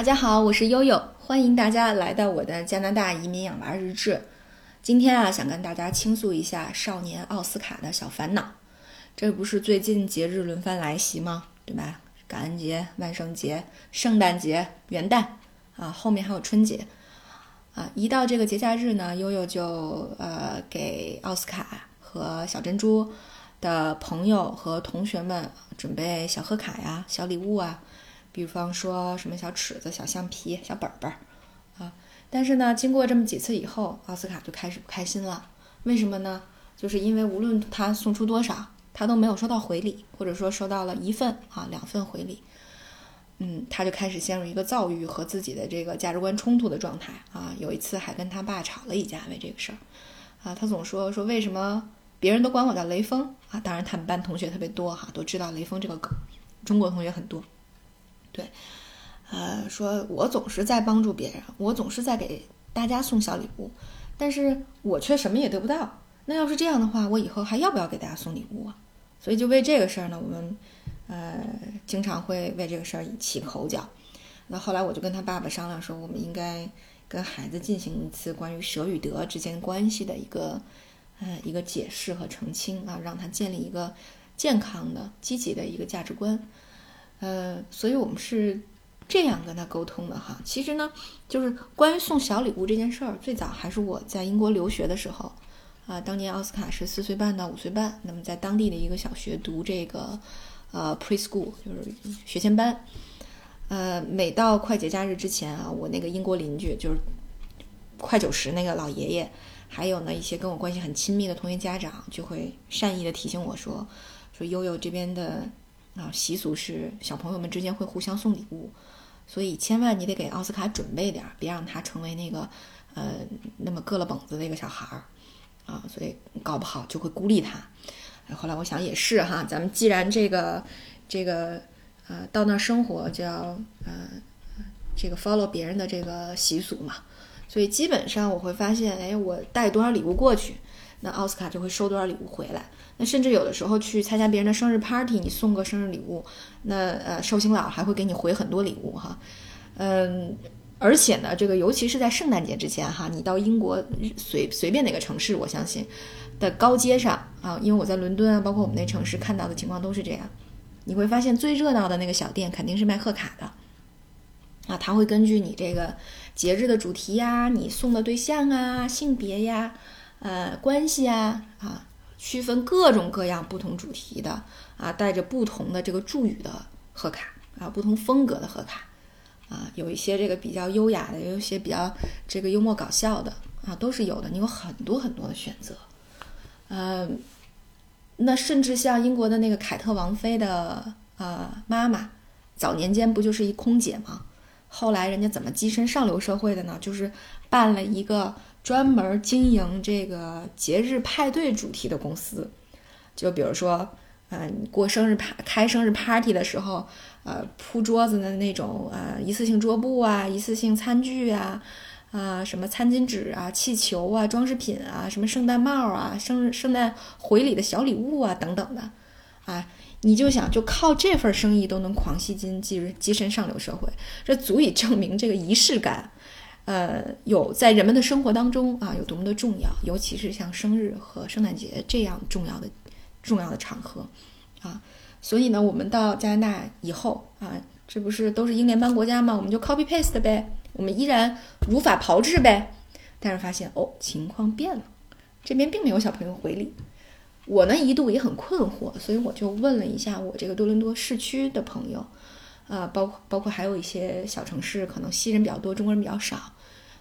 大家好，我是悠悠，欢迎大家来到我的加拿大移民养娃日志。今天啊，想跟大家倾诉一下少年奥斯卡的小烦恼。这不是最近节日轮番来袭吗？对吧？感恩节、万圣节、圣诞节、元旦啊，后面还有春节啊。一到这个节假日呢，悠悠就呃给奥斯卡和小珍珠的朋友和同学们准备小贺卡呀、小礼物啊。比方说什么小尺子、小橡皮、小本本儿，啊，但是呢，经过这么几次以后，奥斯卡就开始不开心了。为什么呢？就是因为无论他送出多少，他都没有收到回礼，或者说收到了一份啊、两份回礼，嗯，他就开始陷入一个躁郁和自己的这个价值观冲突的状态啊。有一次还跟他爸吵了一架，为这个事儿，啊，他总说说为什么别人都管我叫雷锋啊？当然他们班同学特别多哈，都知道雷锋这个梗，中国同学很多。对，呃，说我总是在帮助别人，我总是在给大家送小礼物，但是我却什么也得不到。那要是这样的话，我以后还要不要给大家送礼物啊？所以就为这个事儿呢，我们呃经常会为这个事儿起口角。那后来我就跟他爸爸商量说，我们应该跟孩子进行一次关于舍与得之间关系的一个呃一个解释和澄清啊，让他建立一个健康的、积极的一个价值观。呃，所以我们是这样跟他沟通的哈。其实呢，就是关于送小礼物这件事儿，最早还是我在英国留学的时候啊。当年奥斯卡是四岁半到五岁半，那么在当地的一个小学读这个呃 preschool，就是学前班。呃，每到快节假日之前啊，我那个英国邻居就是快九十那个老爷爷，还有呢一些跟我关系很亲密的同学家长，就会善意的提醒我说，说悠悠这边的。啊，习俗是小朋友们之间会互相送礼物，所以千万你得给奥斯卡准备点儿，别让他成为那个呃那么硌了膀子的一个小孩儿啊，所以搞不好就会孤立他。后来我想也是哈，咱们既然这个这个呃到那儿生活就要呃这个 follow 别人的这个习俗嘛，所以基本上我会发现，哎，我带多少礼物过去。那奥斯卡就会收多少礼物回来。那甚至有的时候去参加别人的生日 party，你送个生日礼物，那呃寿星佬还会给你回很多礼物哈。嗯，而且呢，这个尤其是在圣诞节之前哈，你到英国随随便哪个城市，我相信的高街上啊，因为我在伦敦啊，包括我们那城市看到的情况都是这样，你会发现最热闹的那个小店肯定是卖贺卡的。啊，他会根据你这个节日的主题呀，你送的对象啊，性别呀。呃，关系啊，啊，区分各种各样不同主题的啊，带着不同的这个祝语的贺卡啊，不同风格的贺卡啊，有一些这个比较优雅的，有一些比较这个幽默搞笑的啊，都是有的。你有很多很多的选择，嗯，那甚至像英国的那个凯特王妃的呃妈妈，早年间不就是一空姐吗？后来人家怎么跻身上流社会的呢？就是办了一个。专门经营这个节日派对主题的公司，就比如说，嗯，过生日派开生日 party 的时候，呃，铺桌子的那种呃一次性桌布啊，一次性餐具啊，啊，什么餐巾纸啊、气球啊、装饰品啊，什么圣诞帽啊、生日圣诞回礼的小礼物啊等等的，啊，你就想就靠这份生意都能狂吸金，跻跻身上流社会，这足以证明这个仪式感。呃，有在人们的生活当中啊，有多么的重要，尤其是像生日和圣诞节这样重要的、重要的场合啊。所以呢，我们到加拿大以后啊，这不是都是英联邦国家吗？我们就 copy paste 呗，我们依然如法炮制呗。但是发现哦，情况变了，这边并没有小朋友回礼。我呢一度也很困惑，所以我就问了一下我这个多伦多市区的朋友。啊，包括包括还有一些小城市，可能西人比较多，中国人比较少。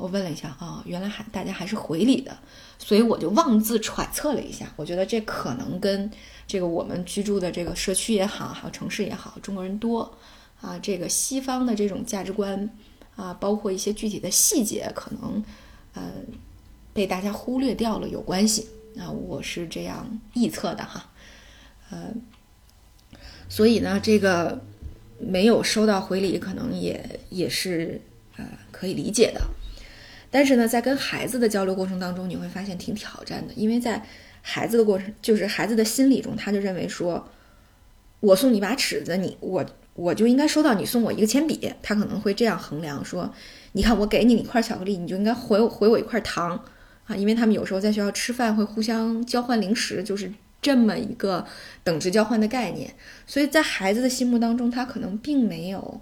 我问了一下啊，原来还大家还是回礼的，所以我就妄自揣测了一下，我觉得这可能跟这个我们居住的这个社区也好，还有城市也好，中国人多啊，这个西方的这种价值观啊，包括一些具体的细节，可能呃被大家忽略掉了有关系啊，我是这样臆测的哈，呃，所以呢，这个。没有收到回礼，可能也也是呃可以理解的。但是呢，在跟孩子的交流过程当中，你会发现挺挑战的，因为在孩子的过程，就是孩子的心理中，他就认为说，我送你把尺子，你我我就应该收到你送我一个铅笔。他可能会这样衡量说，你看我给你一块巧克力，你就应该回 回我一块糖啊，因为他们有时候在学校吃饭会互相交换零食，就是这么一个等值交换的概念。所以在孩子的心目当中，他可能并没有。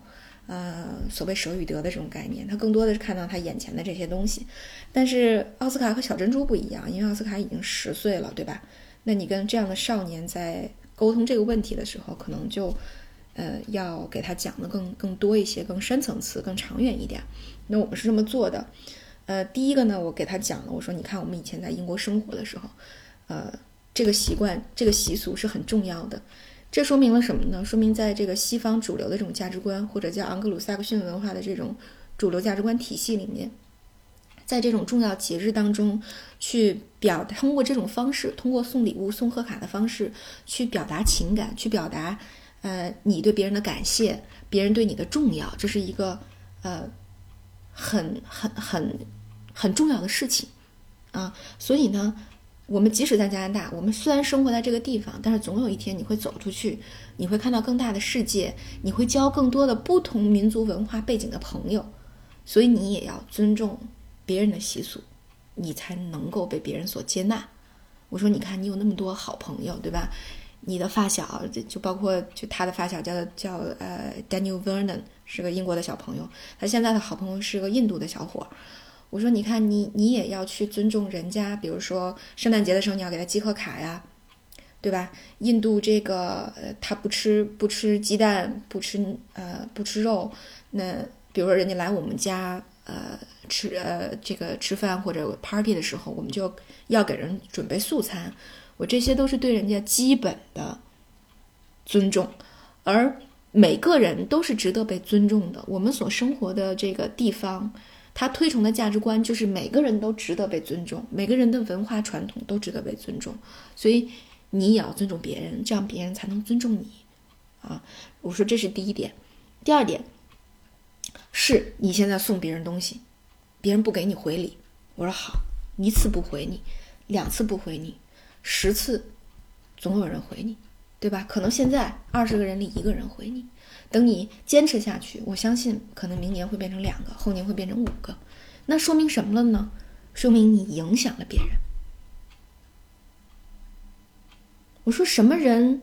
呃，所谓舍与得的这种概念，他更多的是看到他眼前的这些东西。但是奥斯卡和小珍珠不一样，因为奥斯卡已经十岁了，对吧？那你跟这样的少年在沟通这个问题的时候，可能就呃要给他讲的更更多一些，更深层次、更长远一点。那我们是这么做的。呃，第一个呢，我给他讲了，我说你看我们以前在英国生活的时候，呃，这个习惯、这个习俗是很重要的。这说明了什么呢？说明在这个西方主流的这种价值观，或者叫盎格鲁撒克逊文化的这种主流价值观体系里面，在这种重要节日当中，去表通过这种方式，通过送礼物、送贺卡的方式，去表达情感，去表达呃你对别人的感谢，别人对你的重要，这是一个呃很很很很重要的事情啊。所以呢。我们即使在加拿大，我们虽然生活在这个地方，但是总有一天你会走出去，你会看到更大的世界，你会交更多的不同民族文化背景的朋友，所以你也要尊重别人的习俗，你才能够被别人所接纳。我说，你看你有那么多好朋友，对吧？你的发小，就包括就他的发小叫叫呃 Daniel Vernon，是个英国的小朋友，他现在的好朋友是个印度的小伙。我说，你看，你你也要去尊重人家，比如说圣诞节的时候，你要给他寄贺卡呀，对吧？印度这个，呃，他不吃不吃鸡蛋，不吃呃不吃肉，那比如说人家来我们家，呃吃呃这个吃饭或者 party 的时候，我们就要给人准备素餐，我这些都是对人家基本的尊重，而每个人都是值得被尊重的。我们所生活的这个地方。他推崇的价值观就是每个人都值得被尊重，每个人的文化传统都值得被尊重，所以你也要尊重别人，这样别人才能尊重你。啊，我说这是第一点。第二点是你现在送别人东西，别人不给你回礼，我说好，一次不回你，两次不回你，十次总有人回你，对吧？可能现在二十个人里一个人回你。等你坚持下去，我相信可能明年会变成两个，后年会变成五个。那说明什么了呢？说明你影响了别人。我说什么人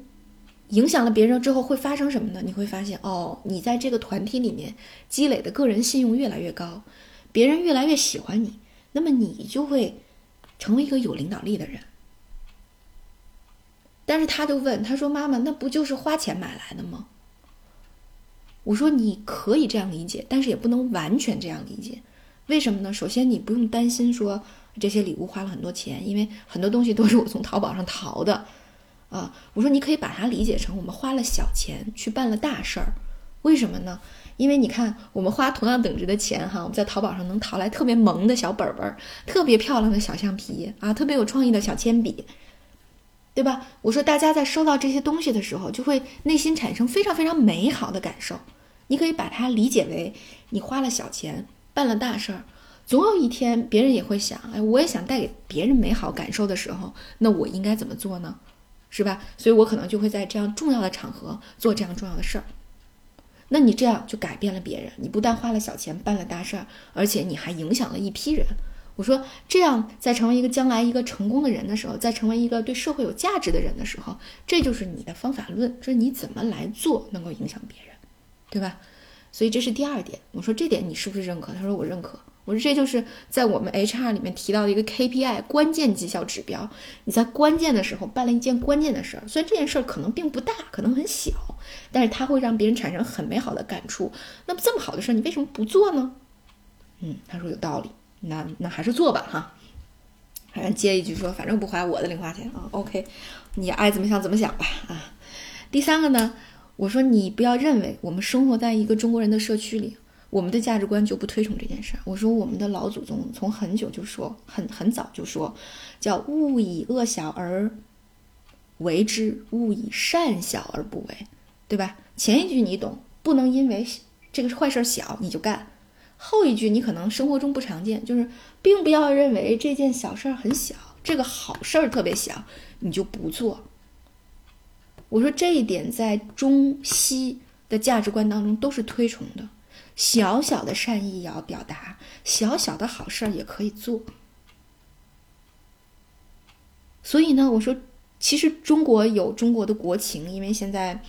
影响了别人之后会发生什么呢？你会发现，哦，你在这个团体里面积累的个人信用越来越高，别人越来越喜欢你，那么你就会成为一个有领导力的人。但是他就问，他说：“妈妈，那不就是花钱买来的吗？”我说你可以这样理解，但是也不能完全这样理解。为什么呢？首先，你不用担心说这些礼物花了很多钱，因为很多东西都是我从淘宝上淘的啊。我说你可以把它理解成我们花了小钱去办了大事儿。为什么呢？因为你看，我们花同样等值的钱哈，我们在淘宝上能淘来特别萌的小本本，特别漂亮的小橡皮啊，特别有创意的小铅笔，对吧？我说大家在收到这些东西的时候，就会内心产生非常非常美好的感受。你可以把它理解为，你花了小钱办了大事儿，总有一天别人也会想，哎，我也想带给别人美好感受的时候，那我应该怎么做呢？是吧？所以我可能就会在这样重要的场合做这样重要的事儿。那你这样就改变了别人，你不但花了小钱办了大事儿，而且你还影响了一批人。我说，这样在成为一个将来一个成功的人的时候，在成为一个对社会有价值的人的时候，这就是你的方法论，就是你怎么来做能够影响别人。对吧？所以这是第二点。我说这点你是不是认可？他说我认可。我说这就是在我们 HR 里面提到的一个 KPI 关键绩效指标。你在关键的时候办了一件关键的事儿，虽然这件事儿可能并不大，可能很小，但是它会让别人产生很美好的感触。那么这么好的事儿，你为什么不做呢？嗯，他说有道理。那那还是做吧，哈。反正接一句说，反正不花我的零花钱啊。OK，你爱怎么想怎么想吧。啊，第三个呢？我说你不要认为我们生活在一个中国人的社区里，我们的价值观就不推崇这件事儿。我说我们的老祖宗从很久就说，很很早就说，叫勿以恶小而为之，勿以善小而不为，对吧？前一句你懂，不能因为这个坏事小你就干；后一句你可能生活中不常见，就是并不要认为这件小事儿很小，这个好事儿特别小，你就不做。我说这一点在中西的价值观当中都是推崇的，小小的善意也要表达，小小的好事儿也可以做。所以呢，我说，其实中国有中国的国情，因为现在，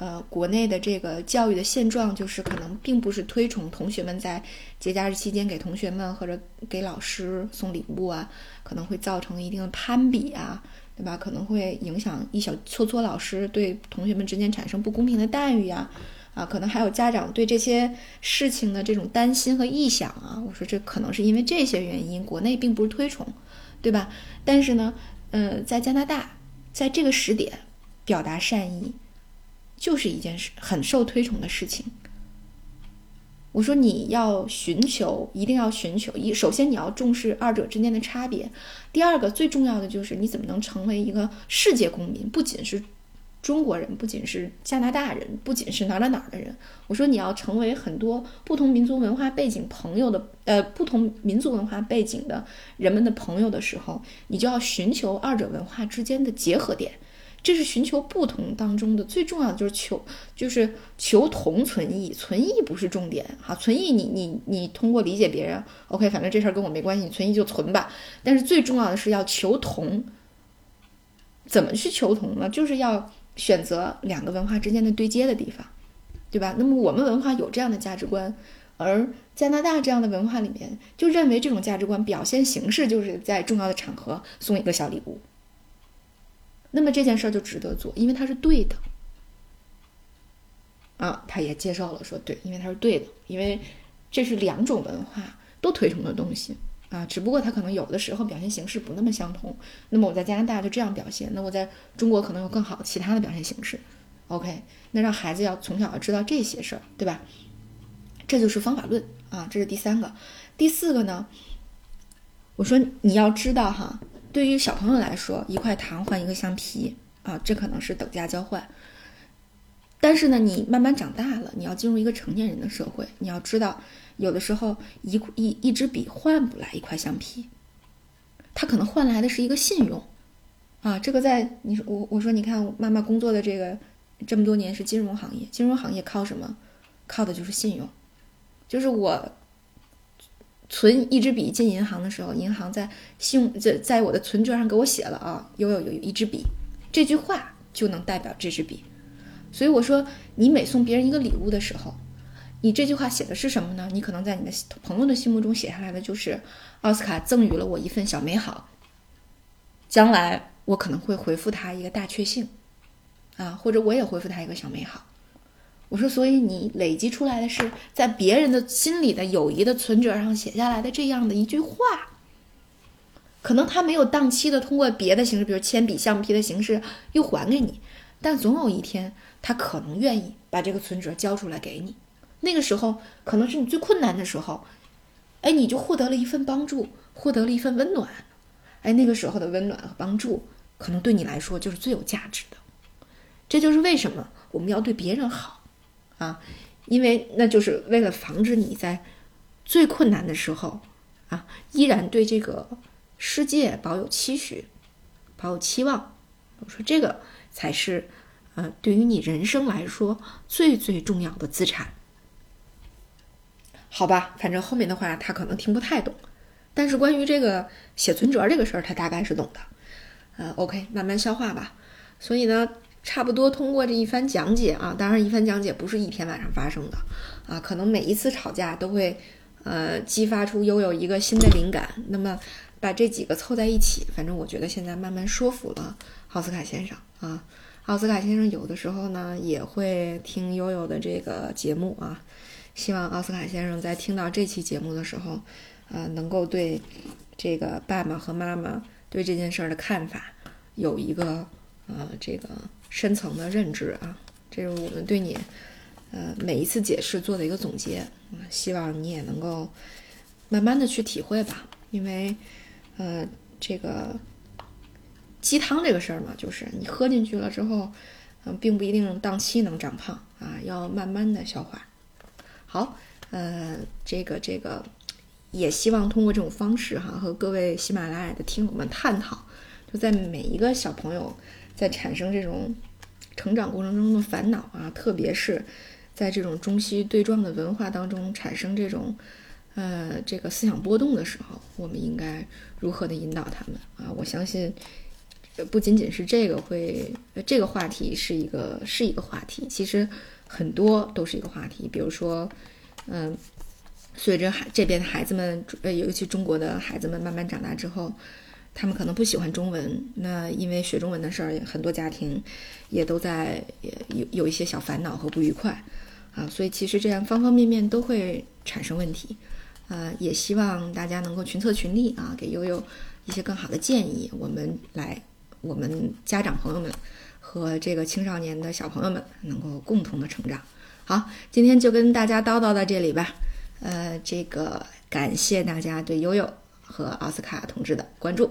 呃，国内的这个教育的现状就是可能并不是推崇同学们在节假日期间给同学们或者给老师送礼物啊，可能会造成一定的攀比啊。对吧？可能会影响一小撮撮老师对同学们之间产生不公平的待遇呀，啊，可能还有家长对这些事情的这种担心和臆想啊。我说这可能是因为这些原因，国内并不是推崇，对吧？但是呢，呃，在加拿大，在这个时点表达善意，就是一件事很受推崇的事情。我说你要寻求，一定要寻求一。首先你要重视二者之间的差别，第二个最重要的就是你怎么能成为一个世界公民，不仅是中国人，不仅是加拿大人，不仅是哪哪哪的人。我说你要成为很多不同民族文化背景朋友的，呃，不同民族文化背景的人们的朋友的时候，你就要寻求二者文化之间的结合点。这是寻求不同当中的最重要的，就是求，就是求同存异，存异不是重点哈，存异你你你通过理解别人，OK，反正这事儿跟我没关系，你存异就存吧。但是最重要的是要求同，怎么去求同呢？就是要选择两个文化之间的对接的地方，对吧？那么我们文化有这样的价值观，而加拿大这样的文化里面就认为这种价值观表现形式就是在重要的场合送一个小礼物。那么这件事儿就值得做，因为它是对的，啊，他也介绍了，说对，因为它是对的，因为这是两种文化都推崇的东西啊，只不过它可能有的时候表现形式不那么相同。那么我在加拿大就这样表现，那我在中国可能有更好其他的表现形式。OK，那让孩子要从小要知道这些事儿，对吧？这就是方法论啊，这是第三个，第四个呢？我说你要知道哈。对于小朋友来说，一块糖换一个橡皮啊，这可能是等价交换。但是呢，你慢慢长大了，你要进入一个成年人的社会，你要知道，有的时候一一一支笔换不来一块橡皮，它可能换来的是一个信用啊。这个在你说我我说你看妈妈工作的这个这么多年是金融行业，金融行业靠什么？靠的就是信用，就是我。存一支笔进银行的时候，银行在信用在在我的存折上给我写了啊，有有有一支笔，这句话就能代表这支笔。所以我说，你每送别人一个礼物的时候，你这句话写的是什么呢？你可能在你的朋友的心目中写下来的就是奥斯卡赠予了我一份小美好，将来我可能会回复他一个大确幸，啊，或者我也回复他一个小美好。我说，所以你累积出来的是在别人的心里的友谊的存折上写下来的这样的一句话，可能他没有当期的通过别的形式，比如铅笔、橡皮的形式又还给你，但总有一天他可能愿意把这个存折交出来给你。那个时候可能是你最困难的时候，哎，你就获得了一份帮助，获得了一份温暖，哎，那个时候的温暖和帮助可能对你来说就是最有价值的。这就是为什么我们要对别人好。啊，因为那就是为了防止你在最困难的时候啊，依然对这个世界保有期许、保有期望。我说这个才是呃，对于你人生来说最最重要的资产。好吧，反正后面的话他可能听不太懂，但是关于这个写存折这个事儿，他大概是懂的。呃，OK，慢慢消化吧。所以呢。差不多通过这一番讲解啊，当然一番讲解不是一天晚上发生的，啊，可能每一次吵架都会，呃，激发出悠悠一个新的灵感。那么把这几个凑在一起，反正我觉得现在慢慢说服了奥斯卡先生啊。奥斯卡先生有的时候呢也会听悠悠的这个节目啊，希望奥斯卡先生在听到这期节目的时候，呃，能够对这个爸爸和妈妈对这件事儿的看法有一个呃这个。深层的认知啊，这是我们对你，呃，每一次解释做的一个总结啊，希望你也能够慢慢的去体会吧，因为，呃，这个鸡汤这个事儿嘛，就是你喝进去了之后，嗯，并不一定当期能长胖啊，要慢慢的消化。好，呃，这个这个，也希望通过这种方式哈，和各位喜马拉雅的听友们探讨，就在每一个小朋友。在产生这种成长过程中的烦恼啊，特别是在这种中西对撞的文化当中产生这种呃这个思想波动的时候，我们应该如何的引导他们啊？我相信不仅仅是这个会这个话题是一个是一个话题，其实很多都是一个话题。比如说，嗯，随着孩这边的孩子们，呃，尤其中国的孩子们慢慢长大之后。他们可能不喜欢中文，那因为学中文的事儿，很多家庭也都在有有一些小烦恼和不愉快啊，所以其实这样方方面面都会产生问题，呃，也希望大家能够群策群力啊，给悠悠一些更好的建议，我们来，我们家长朋友们和这个青少年的小朋友们能够共同的成长。好，今天就跟大家叨叨到这里吧，呃，这个感谢大家对悠悠。和奥斯卡同志的关注。